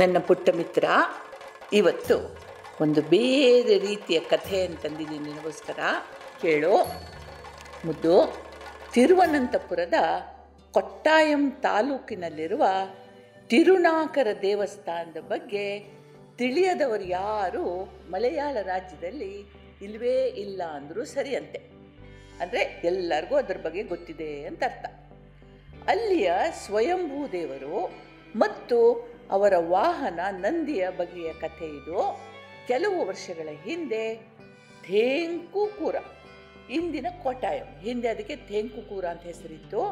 ನನ್ನ ಪುಟ್ಟ ಮಿತ್ರ, ಇವತ್ತು ಒಂದು ಬೇರೆ ರೀತಿಯ ಕಥೆ ಅಂತಂದಿದ್ದೀನಿ ನಿನಗೋಸ್ಕರ. ಕೇಳು. ಮುದ್ದು, ತಿರುವನಂತಪುರದ ಕೊಟ್ಟಾಯಂ ತಾಲೂಕಿನಲ್ಲಿರುವ ತಿರುನಾಕರ ದೇವಸ್ಥಾನದ ಬಗ್ಗೆ ತಿಳಿಯದವರು ಯಾರು? ಮಲಯಾಳ ರಾಜ್ಯದಲ್ಲಿ ಇಲ್ಲವೇ ಇಲ್ಲ ಅಂದರೂ ಸರಿಯಂತೆ. ಅಂದರೆ ಎಲ್ಲರಿಗೂ ಅದರ ಬಗ್ಗೆ ಗೊತ್ತಿದೆ ಅಂತ ಅರ್ಥ. ಅಲ್ಲಿಯ ಸ್ವಯಂಭೂ ದೇವರು ಮತ್ತು ಅವರ ವಾಹನ ನಂದಿಯ ಬಗೆಯ ಕಥೆ ಇದು. ಕೆಲವು ವರ್ಷಗಳ ಹಿಂದೆ ಥೇಂಕುಕೂರ ಇಂದಿನ ಕೊಟ್ಟಾಯಂ. ಹಿಂದೆ ಅದಕ್ಕೆ ಥೇಂಕುಕೂರ ಅಂತ ಹೆಸರಿತ್ತು.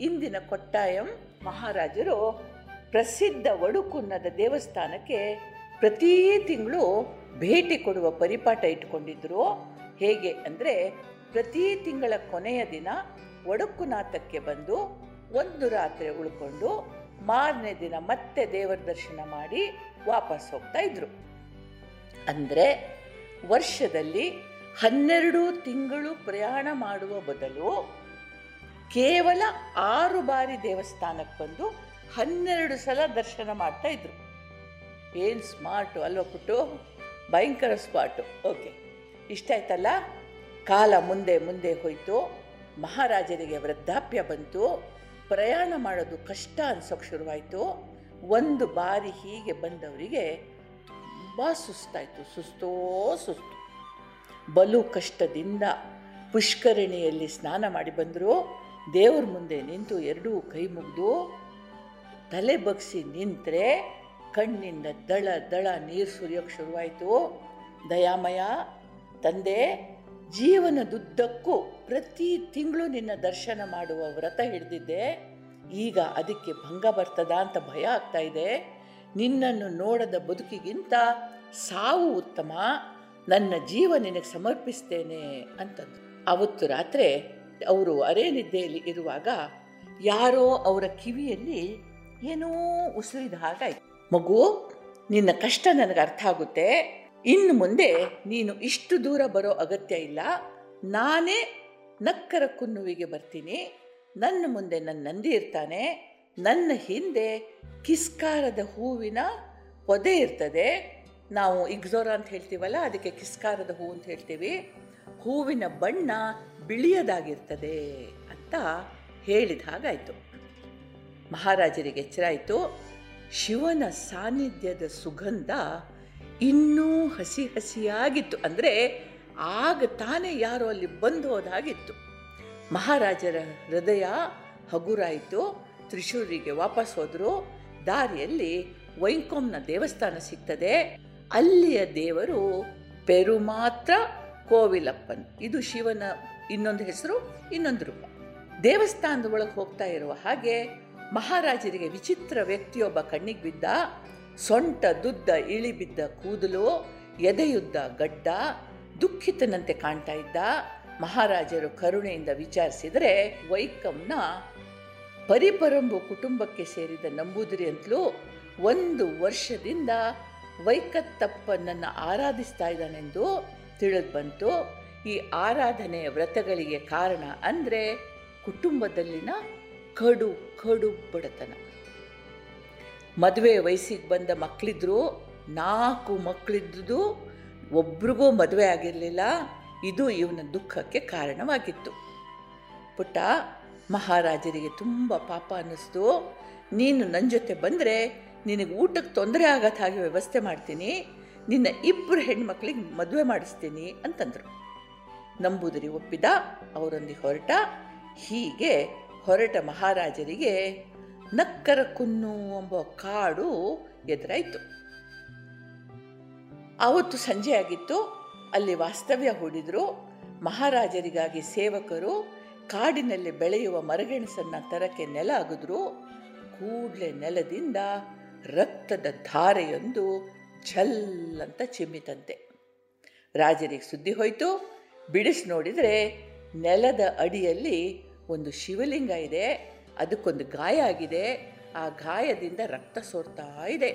ಇಂದಿನ ಕೊಟ್ಟಾಯಂ ಮಹಾರಾಜರು ಪ್ರಸಿದ್ಧ ಒಡುಕುನ್ನದ ದೇವಸ್ಥಾನಕ್ಕೆ ಪ್ರತಿ ತಿಂಗಳು ಭೇಟಿ ಕೊಡುವ ಪರಿಪಾಠ ಇಟ್ಕೊಂಡಿದ್ರು ಹೇಗೆ ಅಂದರೆ ಪ್ರತಿ ತಿಂಗಳ ಕೊನೆಯ ದಿನ ಒಡಕುನಾಥಕ್ಕೆ ಬಂದು ಒಂದು ರಾತ್ರಿ ಉಳ್ಕೊಂಡು ಮಾರನೇ ದಿನ ಮತ್ತೆ ದೇವರ ದರ್ಶನ ಮಾಡಿ ವಾಪಸ್ ಹೋಗ್ತಾ ಇದ್ರು. ಅಂದರೆ ವರ್ಷದಲ್ಲಿ ಹನ್ನೆರಡು ತಿಂಗಳು ಪ್ರಯಾಣ ಮಾಡುವ ಬದಲು ಕೇವಲ ಆರು ಬಾರಿ ದೇವಸ್ಥಾನಕ್ಕೆ ಬಂದು ಹನ್ನೆರಡು ಸಲ ದರ್ಶನ ಮಾಡ್ತಾ ಇದ್ರು. ಏನು ಸ್ಮಾರ್ಟು ಅಲ್ವಾ ಪುಟ್ಟು? ಭಯಂಕರ ಸ್ಮಾರ್ಟು. ಓಕೆ, ಇಷ್ಟ ಆಯ್ತಲ್ಲ? ಕಾಲ ಮುಂದೆ ಮುಂದೆ ಹೋಯಿತು. ಮಹಾರಾಜರಿಗೆ ವೃದ್ಧಾಪ್ಯ ಬಂತು. ಪ್ರಯಾಣ ಮಾಡೋದು ಕಷ್ಟ ಅನ್ಸೋಕೆ ಶುರುವಾಯಿತು. ಒಂದು ಬಾರಿ ಹೀಗೆ ಬಂದವರಿಗೆ ತುಂಬ ಸುಸ್ತಾಯಿತು, ಸುಸ್ತೋ ಸುಸ್ತು. ಬಲು ಕಷ್ಟದಿಂದ ಪುಷ್ಕರಣಿಯಲ್ಲಿ ಸ್ನಾನ ಮಾಡಿ ಬಂದರು. ದೇವ್ರ ಮುಂದೆ ನಿಂತು ಎರಡೂ ಕೈ ಮುಗಿದು ತಲೆ ಬಗ್ಸಿ ನಿಂತರೆ ಕಣ್ಣಿಂದ ದಳ ದಳ ನೀರು ಸುರಿಯೋಕ್ಕೆ ಶುರುವಾಯಿತು. ದಯಾಮಯ, ತಂದೆ ಜೀವನದುದ್ದಕ್ಕೂ ಪ್ರತಿ ತಿಂಗಳು ನಿನ್ನ ದರ್ಶನ ಮಾಡುವ ವ್ರತ ಹಿಡಿದಿದ್ದೆ. ಈಗ ಅದಕ್ಕೆ ಭಂಗ ಬರ್ತದ ಅಂತ ಭಯ ಆಗ್ತಾ ಇದೆ. ನಿನ್ನನ್ನು ನೋಡದ ಬದುಕಿಗಿಂತ ಸಾವು ಉತ್ತಮ. ನನ್ನ ಜೀವ ನಿನಗೆ ಸಮರ್ಪಿಸ್ತೇನೆ ಅಂತಂದು. ಅವತ್ತು ರಾತ್ರಿ ಅವರು ಅರೆನಿದ್ದೆಯಲ್ಲಿ ಇರುವಾಗ ಯಾರೋ ಅವರ ಕಿವಿಯಲ್ಲಿ ಏನೋ ಉಸಿರಿದ ಹಾಗಾಯ್ತು. ಮಗು, ನಿನ್ನ ಕಷ್ಟ ನನಗೆ ಅರ್ಥ ಆಗುತ್ತೆ. ಇನ್ನು ಮುಂದೆ ನೀನು ಇಷ್ಟು ದೂರ ಬರೋ ಅಗತ್ಯ ಇಲ್ಲ. ನಾನೇ ನಕ್ಕರ ಕುನ್ನುವಿಗೆ ಬರ್ತೀನಿ. ನನ್ನ ಮುಂದೆ ನನ್ನ ನಂದಿ ಇರ್ತಾನೆ. ನನ್ನ ಹಿಂದೆ ಕಿಸ್ಕಾರದ ಹೂವಿನ ಪೊದೆ ಇರ್ತದೆ. ನಾವು ಇಗ್ಜೋರ ಅಂತ ಹೇಳ್ತೀವಲ್ಲ, ಅದಕ್ಕೆ ಕಿಸ್ಕಾರದ ಹೂ ಅಂತ ಹೇಳ್ತೀವಿ. ಹೂವಿನ ಬಣ್ಣ ಬಿಳಿಯದಾಗಿರ್ತದೆ ಅಂತ ಹೇಳಿದ ಹಾಗಾಯಿತು. ಮಹಾರಾಜರಿಗೆ ಎಚ್ಚರಾಯಿತು. ಶಿವನ ಸಾನ್ನಿಧ್ಯದ ಸುಗಂಧ ಇನ್ನೂ ಹಸಿ ಹಸಿಯಾಗಿತ್ತು. ಅಂದರೆ ಆಗ ತಾನೇ ಯಾರೋ ಅಲ್ಲಿ ಬಂದು ಹೋದಾಗಿತ್ತು. ಮಹಾರಾಜರ ಹೃದಯ ಹಗುರಾಯಿತು. ತ್ರಿಶೂರಿಗೆ ವಾಪಸ್ ಹೋದರು. ದಾರಿಯಲ್ಲಿ ವೈಂಕೊಮ್ನ ದೇವಸ್ಥಾನ ಸಿಗ್ತದೆ. ಅಲ್ಲಿಯ ದೇವರು ಪೆರುಮಾತ್ರ ಕೋವಿಲಪ್ಪನ್. ಇದು ಶಿವನ ಇನ್ನೊಂದು ಹೆಸರು, ಇನ್ನೊಂದು ರೂಪ. ದೇವಸ್ಥಾನದ ಒಳಗೆ ಹೋಗ್ತಾ ಇರುವ ಹಾಗೆ ಮಹಾರಾಜರಿಗೆ ವಿಚಿತ್ರ ವ್ಯಕ್ತಿಯೊಬ್ಬ ಕಣ್ಣಿಗೆ ಬಿದ್ದ. ಸೊಂಟ, ದುದ್ದ ಇಳಿಬಿದ್ದ ಕೂದಲು, ಎದೆಯುದ್ದ ಗಡ್ಡ, ದುಃಖಿತನಂತೆ ಕಾಣ್ತಾ ಇದ್ದ ಮಹಾರಾಜರು ಕರುಣೆಯಿಂದ ವಿಚಾರಿಸಿದರೆ ವೈಕಂನ ಪರಿಪರಂಬು ಕುಟುಂಬಕ್ಕೆ ಸೇರಿದ ನಂಬೂದಿರಿ ಅಂತಲೂ ಒಂದು ವರ್ಷದಿಂದ ವೈಕತ್ತಪ್ಪನನ್ನು ಆರಾಧಿಸ್ತಾ ಇದ್ದಾನೆಂದು ತಿಳಿದು ಬಂತು. ಈ ಆರಾಧನೆಯ ವ್ರತಗಳಿಗೆ ಕಾರಣ ಅಂದರೆ ಕುಟುಂಬದಲ್ಲಿನ ಕಡು ಕಡು ಬಡತನ. ಮದುವೆ ವಯಸ್ಸಿಗೆ ಬಂದ ಮಕ್ಕಳಿದ್ರು ನಾಲ್ಕು ಮಕ್ಕಳಿದ್ದು ಒಬ್ರಿಗೂ ಮದುವೆ ಆಗಿರಲಿಲ್ಲ. ಇದು ಇವನ ದುಃಖಕ್ಕೆ ಕಾರಣವಾಗಿತ್ತು. ಪುಟ್ಟ, ಮಹಾರಾಜರಿಗೆ ತುಂಬ ಪಾಪ ಅನ್ನಿಸ್ತು. ನೀನು ನನ್ನ ಜೊತೆ ಬಂದರೆ ನಿನಗೆ ಊಟಕ್ಕೆ ತೊಂದರೆ ಆಗತ್ತ ಹಾಗೆ ವ್ಯವಸ್ಥೆ ಮಾಡ್ತೀನಿ. ನಿನ್ನ ಇಬ್ಬರು ಹೆಣ್ಮಕ್ಳಿಗೆ ಮದುವೆ ಮಾಡಿಸ್ತೀನಿ ಅಂತಂದರು. ನಂಬುದರಿ ಒಪ್ಪಿದ, ಅವರೊಂದಿಗೆ ಹೊರಟ. ಹೀಗೆ ಹೊರಟ ಮಹಾರಾಜರಿಗೆ ನಕ್ಕರ ಕುನ್ನು ಎಂಬ ಕಾಡು ಎದುರಾಯಿತು. ಆವತ್ತು ಸಂಜೆ ಆಗಿತ್ತು. ಅಲ್ಲಿ ವಾಸ್ತವ್ಯ ಹೂಡಿದ್ರು. ಮಹಾರಾಜರಿಗಾಗಿ ಸೇವಕರು ಕಾಡಿನಲ್ಲಿ ಬೆಳೆಯುವ ಮರಗೆಣಸನ್ನು ತರಕ್ಕೆ ನೆಲ ಅಗಿದ್ರು. ಕೂಡಲೇ ನೆಲದಿಂದ ರಕ್ತದ ಧಾರೆಯೊಂದು ಛಲ್ ಅಂತ ಚಿಮ್ಮಿತಂತೆ. ರಾಜರಿಗೆ ಸುದ್ದಿ ಹೋಯಿತು. ಬಿಡಿಸಿ ನೋಡಿದರೆ ನೆಲದ ಅಡಿಯಲ್ಲಿ ಒಂದು ಶಿವಲಿಂಗ ಇದೆ. ಅದಕ್ಕೊಂದು ಗಾಯ ಆಗಿದೆ. ಆ ಗಾಯದಿಂದ ರಕ್ತ ಸೋರ್ತಾ ಇದೆ.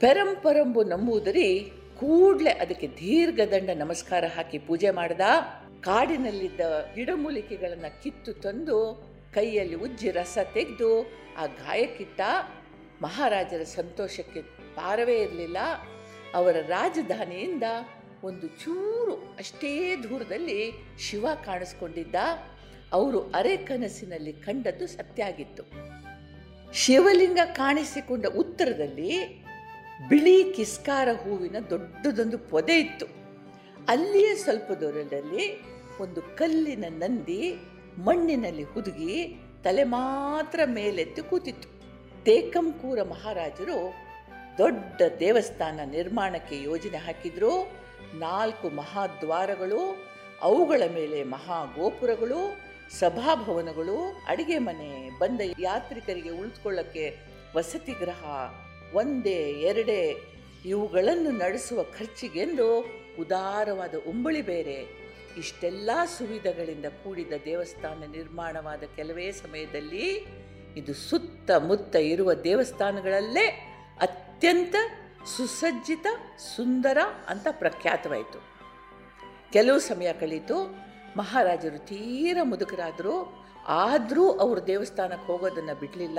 ಪೆರಂಪರಂಬು ನಂಬುವುದರಿ ಕೂಡಲೇ ಅದಕ್ಕೆ ದೀರ್ಘದಂಡ ನಮಸ್ಕಾರ ಹಾಕಿ ಪೂಜೆ ಮಾಡ್ದ. ಕಾಡಿನಲ್ಲಿದ್ದ ಗಿಡಮೂಲಿಕೆಗಳನ್ನು ಕಿತ್ತು ತಂದು ಕೈಯಲ್ಲಿ ಉಜ್ಜಿ ರಸ ತೆಗೆದು ಆ ಗಾಯಕ್ಕಿಟ್ಟ. ಮಹಾರಾಜರ ಸಂತೋಷಕ್ಕೆ ಪಾರವೇ ಇರಲಿಲ್ಲ. ಅವರ ರಾಜಧಾನಿಯಿಂದ ಒಂದು ಚೂರು ಅಷ್ಟೇ ದೂರದಲ್ಲಿ ಶಿವ ಕಾಣಿಸ್ಕೊಂಡಿದ್ದ. ಅವರು ಅರೆ ಕನಸಿನಲ್ಲಿ ಕಂಡದ್ದು ಸತ್ಯ ಆಗಿತ್ತು ಶಿವಲಿಂಗ ಕಾಣಿಸಿಕೊಂಡ ಉತ್ತರದಲ್ಲಿ ಬಿಳಿ ಕಿಸ್ಕಾರ ಹೂವಿನ ದೊಡ್ಡದೊಂದು ಪೊದೆ ಇತ್ತು. ಅಲ್ಲಿಯೇ ಸ್ವಲ್ಪ ದೂರದಲ್ಲಿ ಒಂದು ಕಲ್ಲಿನ ನಂದಿ ಮಣ್ಣಿನಲ್ಲಿ ಹುದುಗಿ ತಲೆ ಮಾತ್ರ ಮೇಲೆತ್ತಿ ಕೂತಿತ್ತು. ತೇಕಂಕೂರ ಮಹಾರಾಜರು ದೊಡ್ಡ ದೇವಸ್ಥಾನ ನಿರ್ಮಾಣಕ್ಕೆ ಯೋಜನೆ ಹಾಕಿದ್ರು. ನಾಲ್ಕು ಮಹಾದ್ವಾರಗಳು, ಅವುಗಳ ಮೇಲೆ ಮಹಾಗೋಪುರಗಳು ಸಭಾಭವನಗಳು, ಅಡಿಗೆ ಮನೆ, ಬಂದ ಯಾತ್ರಿಕರಿಗೆ ಉಳಿದುಕೊಳ್ಳಕ್ಕೆ ವಸತಿ ಗೃಹ, ಒಂದೇ, ಎರಡೇ, ಇವುಗಳನ್ನು ನಡೆಸುವ ಖರ್ಚಿಗೆಂದು ಉದಾರವಾದ ಉಂಬಳಿ ಬೇರೆ. ಇಷ್ಟೆಲ್ಲ ಸುವಿಧೆಗಳಿಂದ ಕೂಡಿದ ದೇವಸ್ಥಾನ ನಿರ್ಮಾಣವಾದ ಕೆಲವೇ ಸಮಯದಲ್ಲಿ ಇದು ಸುತ್ತಮುತ್ತ ಇರುವ ದೇವಸ್ಥಾನಗಳಲ್ಲೇ ಅತ್ಯಂತ ಸುಸಜ್ಜಿತ, ಸುಂದರ ಅಂತ ಪ್ರಖ್ಯಾತವಾಯಿತು. ಕೆಲವು ಸಮಯ ಕಳೀತು ಮಹಾರಾಜರು ತೀರ ಮುದುಕರಾದರು, ಆದರೂ ಅವರು ದೇವಸ್ಥಾನಕ್ಕೆ ಹೋಗೋದನ್ನು ಬಿಡಲಿಲ್ಲ.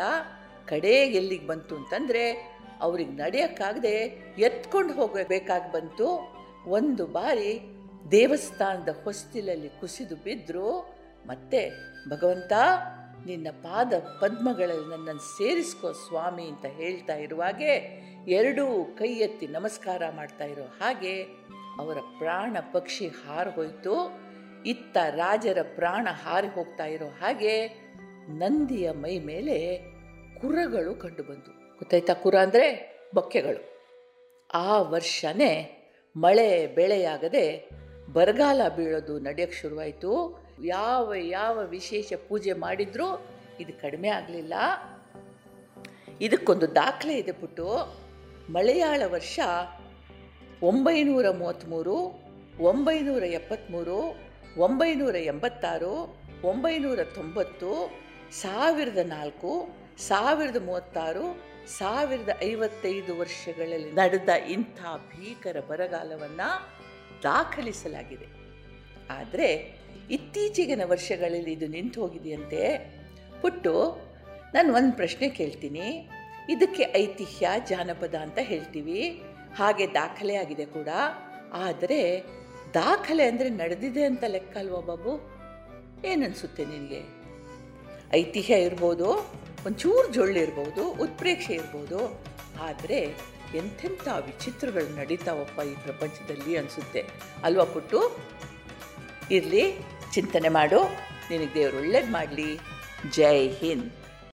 ಕಡೆಗೆ ಎಲ್ಲಿಗೆ ಬಂತು ಅಂತಂದರೆ, ಅವ್ರಿಗೆ ನಡೆಯೋಕ್ಕಾಗದೆ ಎತ್ಕೊಂಡು ಹೋಗಬೇಕಾಗಿ ಬಂತು. ಒಂದು ಬಾರಿ ದೇವಸ್ಥಾನದ ಹೊಸ್ತಿಲಲ್ಲಿ ಕುಸಿದು ಬಿದ್ದರು ಮತ್ತೆ, ಭಗವಂತ, ನಿನ್ನ ಪಾದ ಪದ್ಮಗಳಲ್ಲಿ ನನ್ನನ್ನು ಸೇರಿಸ್ಕೋ ಸ್ವಾಮಿ ಅಂತ ಹೇಳ್ತಾ ಇರುವಾಗೆ ಎರಡೂ ಕೈ ಎತ್ತಿ ನಮಸ್ಕಾರ ಮಾಡ್ತಾ ಇರೋ ಹಾಗೆ ಅವರ ಪ್ರಾಣ ಪಕ್ಷಿ ಹಾರು ಹೋಯಿತು. ಇತ್ತ ರಾಜರ ಪ್ರಾಣ ಹಾರಿ ಹೋಗ್ತಾ ಇರೋ ಹಾಗೆ ನಂದಿಯ ಮೈ ಮೇಲೆ ಕುರಗಳು ಕಂಡುಬಂತು ಗೊತ್ತಾಯ್ತಾ ಕುರ ಅಂದರೆ ಬೊಕ್ಕೆಗಳು. ಆ ವರ್ಷನೇ ಮಳೆ ಬೆಳೆಯಾಗದೆ ಬರಗಾಲ ಬೀಳೋದು ನಡೆಯೋಕ್ಕೆ ಶುರುವಾಯಿತು. ಯಾವ ಯಾವ ವಿಶೇಷ ಪೂಜೆ ಮಾಡಿದ್ರೂ ಇದು ಕಡಿಮೆ ಆಗಲಿಲ್ಲ. ಇದಕ್ಕೊಂದು ದಾಖಲೆ ಇದೆ ಬಿಟ್ಟು ಮಲಯಾಳ ವರ್ಷ ಒಂಬೈನೂರ ಮೂವತ್ತ್ಮೂರು ಒಂಬೈನೂರ ಎಪ್ಪತ್ತ್ಮೂರು ಒಂಬೈನೂರ ಎಂಬತ್ತಾರು, ಒಂಬೈನೂರ ತೊಂಬತ್ತು, ಸಾವಿರದ ನಾಲ್ಕು, ಸಾವಿರದ ಮೂವತ್ತಾರು, ಸಾವಿರದ ಐವತ್ತೈದು ವರ್ಷಗಳಲ್ಲಿ ನಡೆದ ಇಂಥ ಭೀಕರ ಬರಗಾಲವನ್ನು ದಾಖಲಿಸಲಾಗಿದೆ. ಆದರೆ ಇತ್ತೀಚೆಗಿನ ವರ್ಷಗಳಲ್ಲಿ ಇದು ನಿಂತು ಹೋಗಿದೆಯಂತೆ. ಪುಟ್ಟು, ನಾನು ಒಂದು ಪ್ರಶ್ನೆ ಕೇಳ್ತೀನಿ. ಇದಕ್ಕೆ ಐತಿಹ್ಯ ಜಾನಪದ ಅಂತ ಹೇಳ್ತೀವಿ. ಹಾಗೆ ದಾಖಲೆ ಆಗಿದೆ ಕೂಡ. ಆದರೆ ದಾಖಲೆ ಅಂದರೆ ನಡೆದಿದೆ ಅಂತ ಲೆಕ್ಕ ಅಲ್ವಾ ಬಾಬು? ಏನನ್ಸುತ್ತೆ ನಿನಗೆ? ಐತಿಹ್ಯ ಇರ್ಬೋದು, ಒಂಚೂರು ಜೊಳ್ಳು ಇರ್ಬೋದು, ಉತ್ಪ್ರೇಕ್ಷೆ ಇರ್ಬೋದು, ಆದರೆ ಎಂಥೆಂಥ ವಿಚಿತ್ರಗಳು ನಡೀತಾವಪ್ಪ ಈ ಪ್ರಪಂಚದಲ್ಲಿ ಅನಿಸುತ್ತೆ. ಅಲ್ವಾ ಪುಟ್ಟು? ಇರಲಿ, ಚಿಂತನೆ ಮಾಡು, ನಿನಗೆ ದೇವರು ಒಳ್ಳೇದು ಮಾಡಲಿ. ಜೈ ಹಿಂದ್.